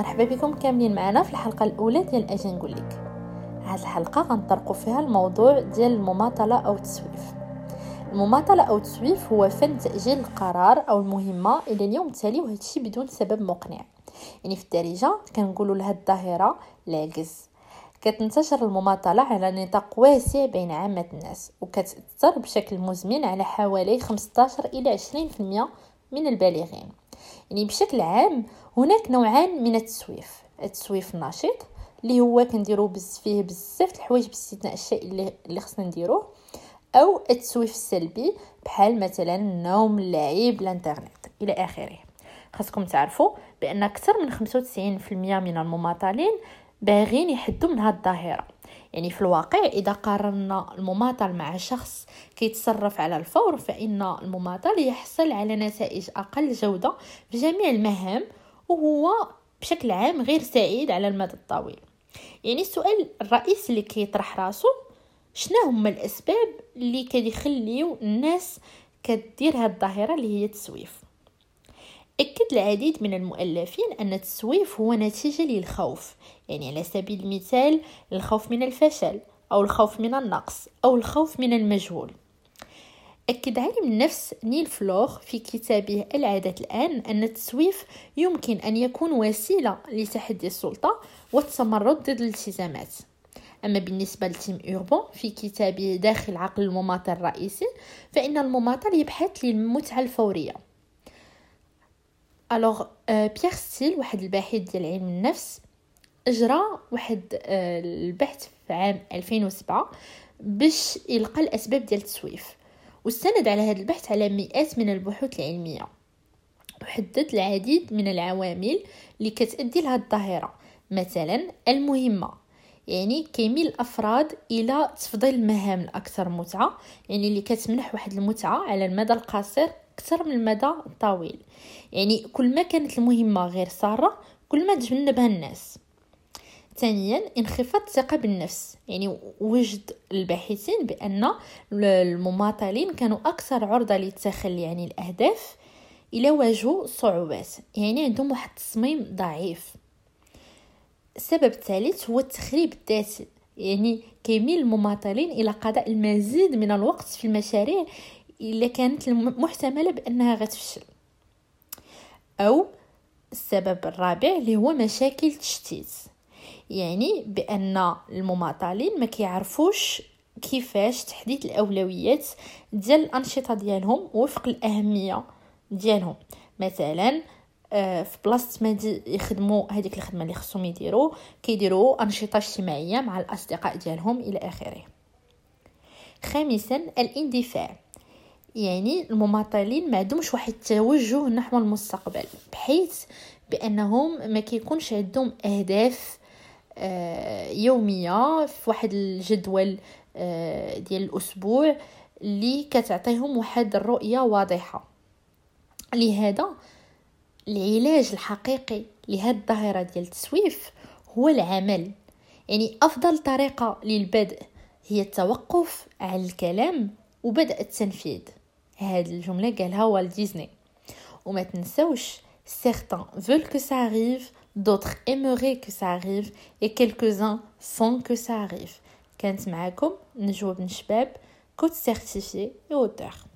مرحبا بكم كاملين معنا في الحلقة الأولى ديال أجي نقول لك. هذه الحلقة غنطرقوا فيها الموضوع ديال المماطلة أو التسويف. المماطلة أو التسويف هو فن تأجيل القرار أو المهمة إلى اليوم التالي وهذا الشيء بدون سبب مقنع. يعني في الدارجة كنقولوا لها الظاهرة العجز كتنتشر المماطلة على نطاق واسع بين عامة الناس وكتأثر بشكل مزمن على حوالي 15 إلى 20% من البالغين. يعني بشكل عام هناك نوعان من التسويف. التسويف النشيط اللي هو كنديرو بز فيه بزاف الحوايج باستثناء الشيء اللي اللي خصنا نديروه أو التسويف السلبي بحال مثلا النوم اللعب الإنترنت إلى آخره. خاصكم تعرفوا بأن أكثر من 95% من المماطلين باغين يحدوا من هذه الظاهرة. يعني في الواقع إذا قارنا المماطل مع شخص كيتصرف على الفور فإن المماطل يحصل على نتائج أقل جودة في جميع المهام وهو بشكل عام غير سعيد على المدى الطويل. يعني السؤال الرئيسي اللي كيطرح راسو شنو هما الأسباب اللي كيخليو الناس كدير هاد الظاهرة اللي هي التسويف؟ أكد العديد من المؤلفين أن التسويف هو نتيجة للخوف يعني على سبيل المثال الخوف من الفشل أو الخوف من النقص أو الخوف من المجهول. أكد عالم النفس نيل فيوري في كتابه العادة الآن أن التسويف يمكن أن يكون وسيلة لتحدي السلطة والتمرد ضد الالتزامات. أما بالنسبة لتيم أوربان في كتابه داخل عقل المماطل الرئيسي فإن المماطل يبحث للمتعة الفورية. alors بيرس ستيل واحد الباحث ديال علم النفس إجرى واحد البحث في عام 2007 باش يلقى الأسباب ديال التسويف واستند على هذا البحث على مئات من البحوث العلمية وحدد العديد من العوامل اللي كتأدي لهذه الظاهرة. مثلا المهمة يعني كيميل الأفراد إلى تفضيل المهام الأكثر متعة يعني اللي كتمنح واحد المتعة على المدى القصير أكثر من المدى الطويل يعني كل ما كانت المهمة غير سارة كل ما تجنبها الناس ثانيا انخفاض الثقة بالنفس. يعني وجد الباحثين بأن المماطلين كانوا أكثر عرضة للتخلي عن الأهداف إلى واجهوا صعوبات. يعني عندهم واحد التصميم ضعيف. السبب الثالث هو التخريب الذاتي. يعني كيميل المماطلين إلى قضاء المزيد من الوقت في المشاريع الا كانت محتملة بأنها غتفشل. أو السبب الرابع اللي هو مشاكل التشتيت يعني بأن المماطلين ما كيعرفوش كيفاش تحديد الأولويات ديال الأنشطة ديالهم وفق الأهمية ديالهم. مثلا آه، في بلاصة ما يخدموا هذيك الخدمة اللي خصهم يديروا كيديروا أنشطة اجتماعية مع الأصدقاء ديالهم إلى آخره. خامسا الاندفاع. يعني المماطلين ما عندهمش واحد التوجه نحو المستقبل بحيث بأنهم ما كيكونش عندهم أهداف آه، يومية في واحد الجدول آه، ديال الأسبوع اللي كتعطيهم واحد الرؤية واضحة. لهذا العلاج الحقيقي لهذه الظاهرة ديال التسويف هو العمل. يعني أفضل طريقة للبدء هي التوقف عن الكلام وبدء التنفيذ. هاد الجملة قالها والت ديزني وما تنسوش certains veulent que ça arrive d'autres aimeraient que ça arrive et quelques-uns font que ça arrive كانت معاكم نجوى بن شباب كوت سيرتيفي et auteur